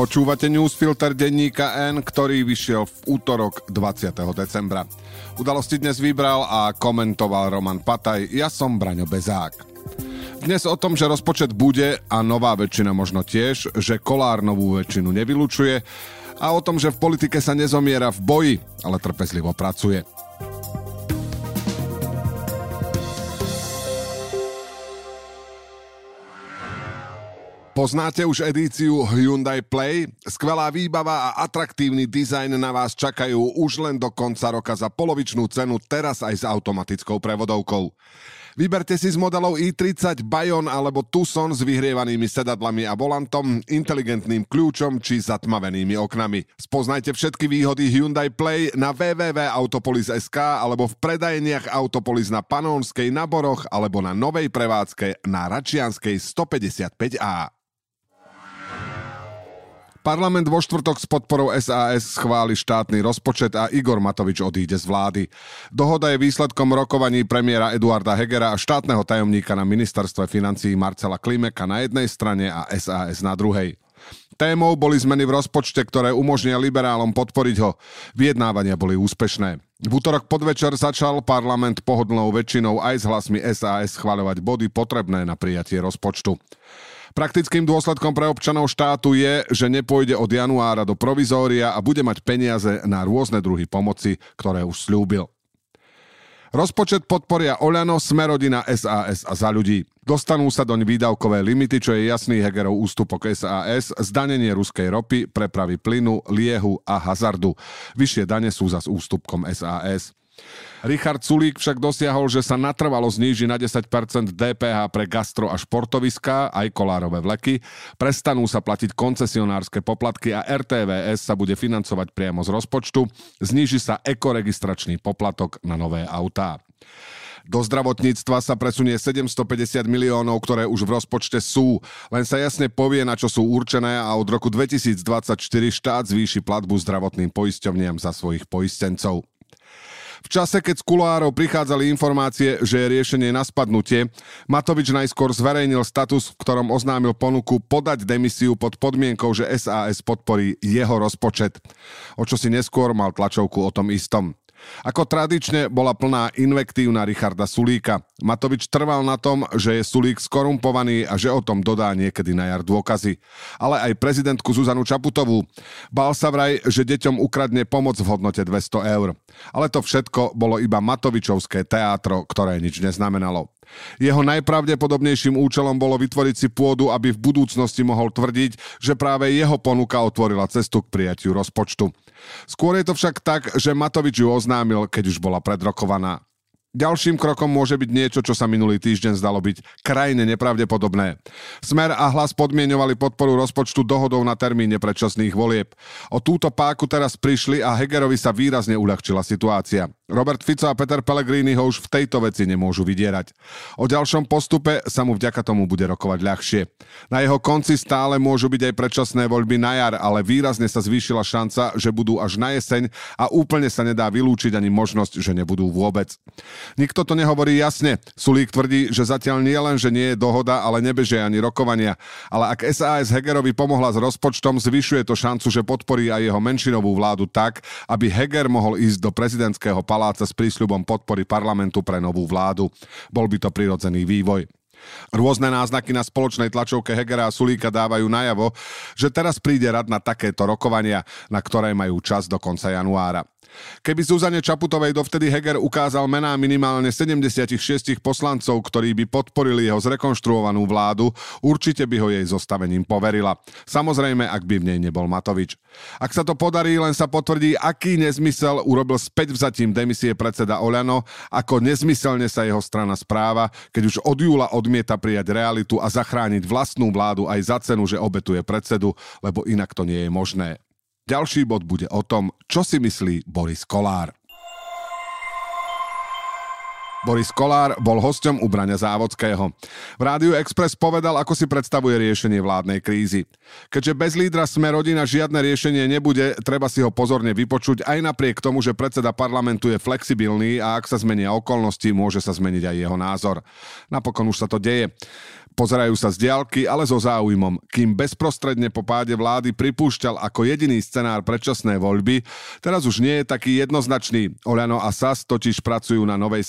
Počúvate newsfilter denníka N, ktorý vyšiel v útorok 20. decembra. Udalosti dnes vybral a komentoval Roman Pataj, ja som Braňo Bezák. Dnes o tom, že rozpočet bude a nová väčšina možno tiež, že Kolár novú väčšinu nevylučuje a o tom, že v politike sa nezomiera v boji, ale trpezlivo pracuje. Poznáte už edíciu Hyundai Play? Skvelá výbava a atraktívny dizajn na vás čakajú už len do konca roka za polovičnú cenu, teraz aj s automatickou prevodovkou. Vyberte si z modelov i30, Bayon alebo Tucson s vyhrievanými sedadlami a volantom, inteligentným kľúčom či zatmavenými oknami. Spoznajte všetky výhody Hyundai Play na www.autopolis.sk alebo v predajeniach Autopolis na Panónskej, na Boroch alebo na novej prevádzke na Račianskej 155A. Parlament vo štvrtok s podporou SAS schváli štátny rozpočet a Igor Matovič odíde z vlády. Dohoda je výsledkom rokovaní premiéra Eduarda Hegera a štátneho tajomníka na ministerstve financií Marcela Klimeka na jednej strane a SAS na druhej. Témou boli zmeny v rozpočte, ktoré umožnia liberálom podporiť ho. Vyjednávania boli úspešné. V útorok podvečer začal parlament pohodlnou väčšinou aj s hlasmi SAS schváľovať body potrebné na prijatie rozpočtu. Praktickým dôsledkom pre občanov štátu je, že nepôjde od januára do provizória a bude mať peniaze na rôzne druhy pomoci, ktoré už slúbil. Rozpočet podporia Oľano, Smerodina, SAS a za ľudí. Dostanú sa doň výdavkové limity, čo je jasný Hegerov ústupok SAS, zdanenie ruskej ropy, prepravy plynu, liehu a hazardu. Vyššie dane sú za ústupkom SAS. Richard Sulík však dosiahol, že sa natrvalo zníži na 10% DPH pre gastro a športoviská, aj kolárové vleky, prestanú sa platiť koncesionárske poplatky a RTVS sa bude financovať priamo z rozpočtu, zníži sa ekoregistračný poplatok na nové autá. Do zdravotníctva sa presunie 750 miliónov, ktoré už v rozpočte sú. Len sa jasne povie, na čo sú určené a od roku 2024 štát zvýši platbu zdravotným poisťovniam za svojich poistencov. V čase, keď z kuloárov prichádzali informácie, že je riešenie na spadnutie, Matovič najskôr zverejnil status, v ktorom oznámil ponuku podať demisiu pod podmienkou, že SAS podporí jeho rozpočet. O čo si neskôr mal tlačovku o tom istom. Ako tradične bola plná invektív na Richarda Sulíka. Matovič trval na tom, že je Sulík skorumpovaný a že o tom dodá niekedy na jar dôkazy. Ale aj prezidentku Zuzanu Čaputovú. Bal sa vraj, že deťom ukradne pomoc v hodnote 200 eur. Ale to všetko bolo iba Matovičovské teátro, ktoré nič neznamenalo. Jeho najpravdepodobnejším účelom bolo vytvoriť si pôdu, aby v budúcnosti mohol tvrdiť, že práve jeho ponuka otvorila cestu k prijatiu rozpočtu. Skôr je to však tak, že Matovič ju oznámil, keď už bola predrokovaná. Ďalším krokom môže byť niečo, čo sa minulý týždeň zdalo byť krajine nepravdepodobné. Smer a hlas podmienovali podporu rozpočtu dohodou na termíne predčasných volieb. O túto páku teraz prišli a Hegerovi sa výrazne uľahčila situácia. Robert Fico a Peter Pellegrini ho už v tejto veci nemôžu vydierať. O ďalšom postupe sa mu vďaka tomu bude rokovať ľahšie. Na jeho konci stále môžu byť aj predčasné voľby na jar, ale výrazne sa zvýšila šanca, že budú až na jeseň a úplne sa nedá vylúčiť ani možnosť, že nebudú vôbec. Nikto to nehovorí jasne. Sulík tvrdí, že zatiaľ nie len, že nie je dohoda, ale nebežia ani rokovania. Ale ak SAS Hegerovi pomohla s rozpočtom, zvyšuje to šancu, že podporí aj jeho menšinovú vládu tak, aby Heger mohol ísť do prezidentského paláca paláca s prísľubom podpory parlamentu pre novú vládu. Bol by to prirodzený vývoj. Rôzne náznaky na spoločnej tlačovke Hegera a Sulíka dávajú najavo, že teraz príde rad na takéto rokovania, na ktoré majú čas do konca januára. Keby Zuzane Čaputovej dovtedy Heger ukázal mená minimálne 76 poslancov, ktorí by podporili jeho zrekonštruovanú vládu, určite by ho jej zostavením poverila. Samozrejme, ak by v nej nebol Matovič. Ak sa to podarí, len sa potvrdí, aký nezmysel urobil späť vzatím demisie predseda Oľano, ako nezmyselne sa jeho strana správa, keď už od júla odmieta prijať realitu a zachrániť vlastnú vládu aj za cenu, že obetuje predsedu, lebo inak to nie je možné. Ďalší bod bude o tom, čo si myslí Boris Kolár. Boris Kolár bol hosťom u Braňa Závodského. V Rádiu Express povedal, ako si predstavuje riešenie vládnej krízy. Keďže bez lídra sme rodina žiadne riešenie nebude, treba si ho pozorne vypočuť aj napriek tomu, že predseda parlamentu je flexibilný a ak sa zmenia okolnosti, môže sa zmeniť aj jeho názor. Napokon už sa to deje. Pozerajú sa z diálky, ale so záujmom. Kým bezprostredne po páde vlády pripúšťal ako jediný scenár predčasné voľby, teraz už nie je taký jednoznačný. Oľano a SAS totiž pracujú na novej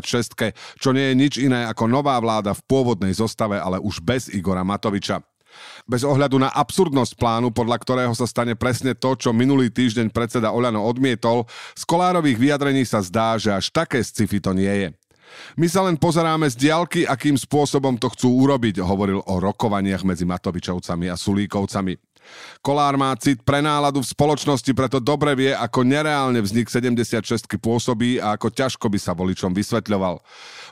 76 čo nie je nič iné ako nová vláda v pôvodnej zostave, ale už bez Igora Matoviča. Bez ohľadu na absurdnosť plánu, podľa ktorého sa stane presne to, čo minulý týždeň predseda Oľano odmietol, z Kolárových vyjadrení sa zdá, že až také sci-fi to nie je. My sa len pozeráme z diaľky, akým spôsobom to chcú urobiť, hovoril o rokovaniach medzi Matovičovcami a Sulíkovcami. Kolár má cit pre náladu v spoločnosti, preto dobre vie, ako nereálne vznik 76 pôsobí a ako ťažko by sa voličom vysvetľoval.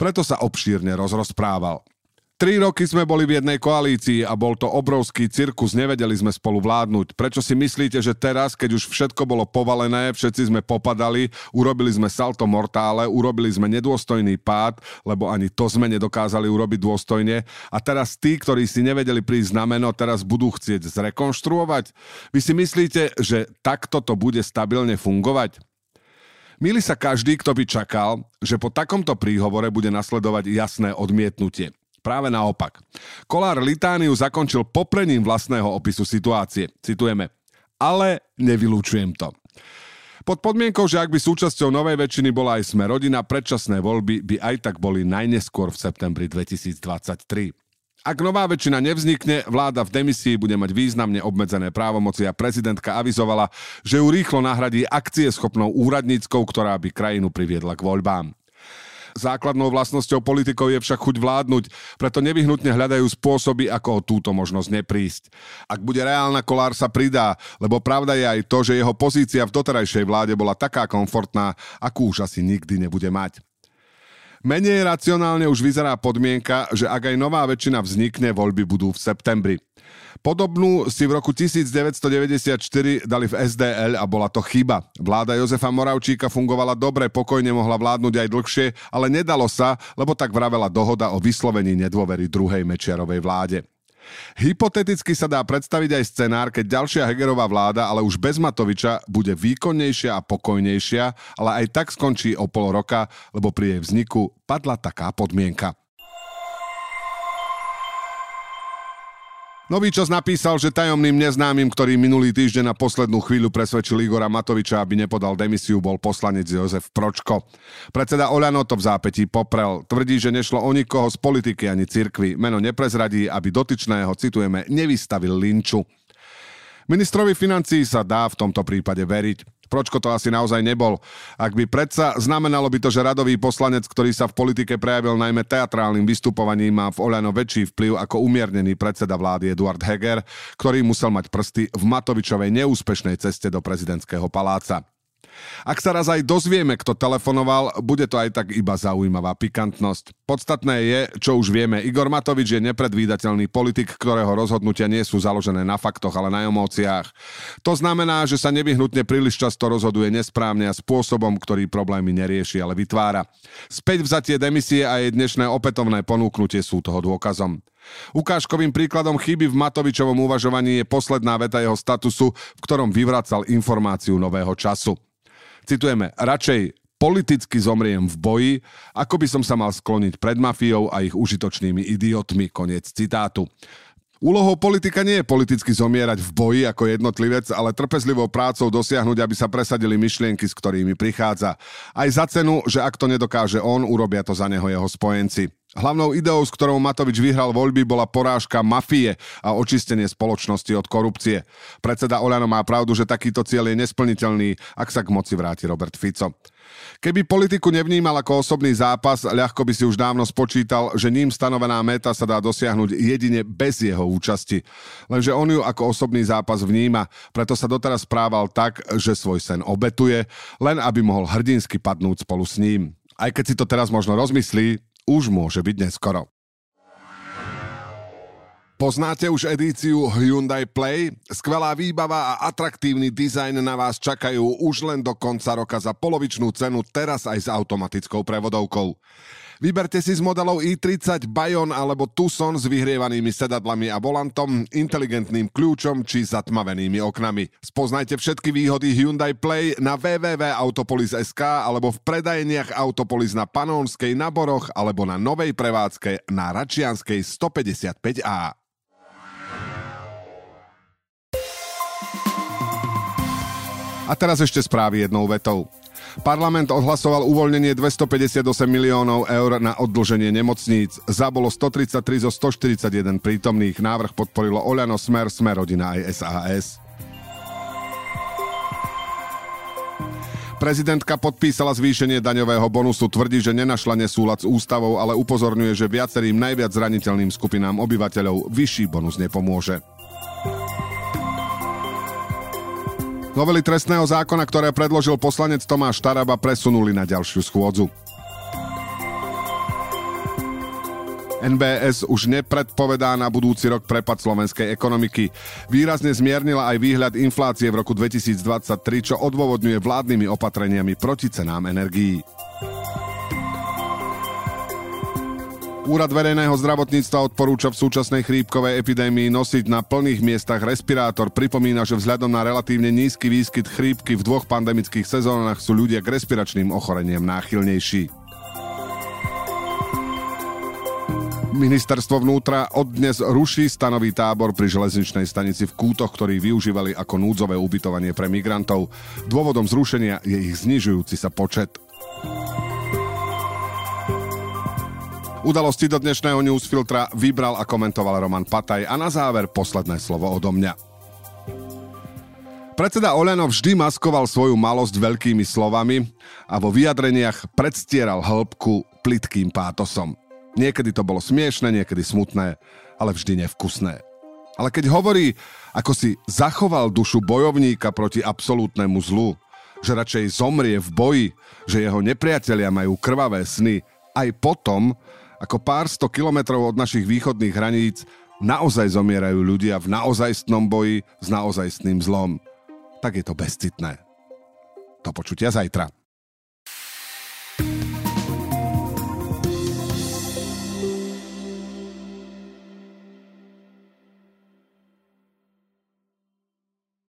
Preto sa obšírne rozrozprával. Tri roky sme boli v jednej koalícii a bol to obrovský cirkus, nevedeli sme spolu vládnuť. Prečo si myslíte, že teraz, keď už všetko bolo povalené, všetci sme popadali, urobili sme salto mortále, urobili sme nedôstojný pád, lebo ani to sme nedokázali urobiť dôstojne a teraz tí, ktorí si nevedeli prísť na meno, teraz budú chcieť zrekonštruovať? Vy si myslíte, že takto to bude stabilne fungovať? Mili sa každý, kto by čakal, že po takomto príhovore bude nasledovať jasné odmietnutie. Práve naopak. Kolár litániu zakončil poprením vlastného opisu situácie. Citujeme. Ale nevylúčujem to. Pod podmienkou, že ak by súčasťou novej väčšiny bola aj sme rodina, predčasné voľby by aj tak boli najneskôr v septembri 2023. Ak nová väčšina nevznikne, vláda v demisii bude mať významne obmedzené právomoci a prezidentka avizovala, že ju rýchlo nahradí akcie schopnou úradníckou, ktorá by krajinu priviedla k voľbám. Základnou vlastnosťou politikov je však chuť vládnuť, preto nevyhnutne hľadajú spôsoby, ako o túto možnosť neprísť. Ak bude reálna, Kolár sa pridá, lebo pravda je aj to, že jeho pozícia v doterajšej vláde bola taká komfortná, akú už asi nikdy nebude mať. Menej racionálne už vyzerá podmienka, že ak aj nová väčšina vznikne, voľby budú v septembri. Podobnú si v roku 1994 dali v SDL a bola to chyba. Vláda Jozefa Moravčíka fungovala dobre, pokojne mohla vládnuť aj dlhšie, ale nedalo sa, lebo tak vravela dohoda o vyslovení nedôvery druhej Mečiarovej vláde. Hypoteticky sa dá predstaviť aj scenár, keď ďalšia Hegerová vláda, ale už bez Matoviča, bude výkonnejšia a pokojnejšia, ale aj tak skončí o pol roka, lebo pri jej vzniku padla taká podmienka. Nový čas napísal, že tajomným neznámym, ktorý minulý týždeň na poslednú chvíľu presvedčil Igora Matoviča, aby nepodal demisiu, bol poslanec Jozef Pročko. Predseda Oľano to v zápätí poprel. Tvrdí, že nešlo o nikoho z politiky ani cirkvy. Meno neprezradí, aby dotyčného, citujeme, nevystavil linču. Ministrovi financí sa dá v tomto prípade veriť. Pročko to asi naozaj nebol. Ak by predsa, znamenalo by to, že radový poslanec, ktorý sa v politike prejavil najmä teatrálnym vystupovaním, má v Oľano väčší vplyv ako umiernený predseda vlády Eduard Heger, ktorý musel mať prsty v Matovičovej neúspešnej ceste do prezidentského paláca. Ak sa raz aj dozvieme, kto telefonoval, bude to aj tak iba zaujímavá pikantnosť. Podstatné je, čo už vieme, Igor Matovič je nepredvídateľný politik, ktorého rozhodnutia nie sú založené na faktoch, ale na emóciách. To znamená, že sa nevyhnutne príliš často rozhoduje nesprávne a spôsobom, ktorý problémy nerieši, ale vytvára. Späť vzatie demisie a jej dnešné opätovné ponúknutie sú toho dôkazom. Ukážkovým príkladom chyby v Matovičovom uvažovaní je posledná veta jeho statusu, v ktorom vyvracal informáciu nového času. Citujeme, radšej politicky zomriem v boji, ako by som sa mal skloniť pred mafiou a ich užitočnými idiotmi. Koniec citátu. Úlohou politika nie je politicky zomierať v boji ako jednotlivec, ale trpezlivou prácou dosiahnuť, aby sa presadili myšlienky, s ktorými prichádza. Aj za cenu, že ak to nedokáže on, urobia to za neho jeho spojenci. Hlavnou ideou, s ktorou Matovič vyhral voľby, bola porážka mafie a očistenie spoločnosti od korupcie. Predseda Oľano má pravdu, že takýto cieľ je nesplniteľný, ak sa k moci vráti Robert Fico. Keby politiku nevnímal ako osobný zápas, ľahko by si už dávno spočítal, že ním stanovená meta sa dá dosiahnuť jedine bez jeho účasti. Lenže on ju ako osobný zápas vníma, preto sa doteraz správal tak, že svoj sen obetuje, len aby mohol hrdinsky padnúť spolu s ním. Aj keď si to teraz možno rozmyslí, už môže byť neskoro. Poznáte už edíciu Hyundai Play? Skvelá výbava a atraktívny dizajn na vás čakajú už len do konca roka za polovičnú cenu, teraz aj s automatickou prevodovkou. Vyberte si z modelov i30 Bayon alebo Tucson s vyhrievanými sedadlami a volantom, inteligentným kľúčom či zatmavenými oknami. Spoznajte všetky výhody Hyundai Play na www.autopolis.sk alebo v predajeniach Autopolis na Panónskej, na Boroch alebo na novej prevádzke na Račianskej 155A. A teraz ešte správy jednou vetou. Parlament odhlasoval uvoľnenie 258 miliónov eur na oddlženie nemocníc. Zabolo 133 zo 141 prítomných. Návrh podporilo Oľano, Smer, Smer, Rodina aj SAS. Prezidentka podpísala zvýšenie daňového bonusu, tvrdí, že nenašla nesúlad s ústavou, ale upozorňuje, že viacerým najviac zraniteľným skupinám obyvateľov vyšší bonus nepomôže. Novely trestného zákona, ktoré predložil poslanec Tomáš Taraba, presunuli na ďalšiu schôdzu. NBS už nepredpovedá na budúci rok prepad slovenskej ekonomiky. Výrazne zmiernila aj výhľad inflácie v roku 2023, čo odôvodňuje vládnymi opatreniami proti cenám energií. Úrad verejného zdravotníctva odporúča v súčasnej chrípkovej epidémii nosiť na plných miestach respirátor. Pripomína, že vzhľadom na relatívne nízky výskyt chrípky v dvoch pandemických sezónach sú ľudia k respiračným ochoreniam náchylnejší. Ministerstvo vnútra od dnes ruší stanový tábor pri železničnej stanici v Kútoch, ktorý využívali ako núdzové ubytovanie pre migrantov. Dôvodom zrušenia je ich znižujúci sa počet. Udalosti do dnešného newsfiltra vybral a komentoval Roman Pataj a na záver posledné slovo odo mňa. Predseda Oľano vždy maskoval svoju malosť veľkými slovami a vo vyjadreniach predstieral hĺbku plitkým pátosom. Niekedy to bolo smiešne, niekedy smutné, ale vždy nevkusné. Ale keď hovorí, ako si zachoval dušu bojovníka proti absolútnemu zlu, že radšej zomrie v boji, že jeho nepriatelia majú krvavé sny, aj potom, ako pár sto kilometrov od našich východných hraníc naozaj zomierajú ľudia v naozajstnom boji s naozajstným zlom, tak je to bezcitné. Do počutia zajtra.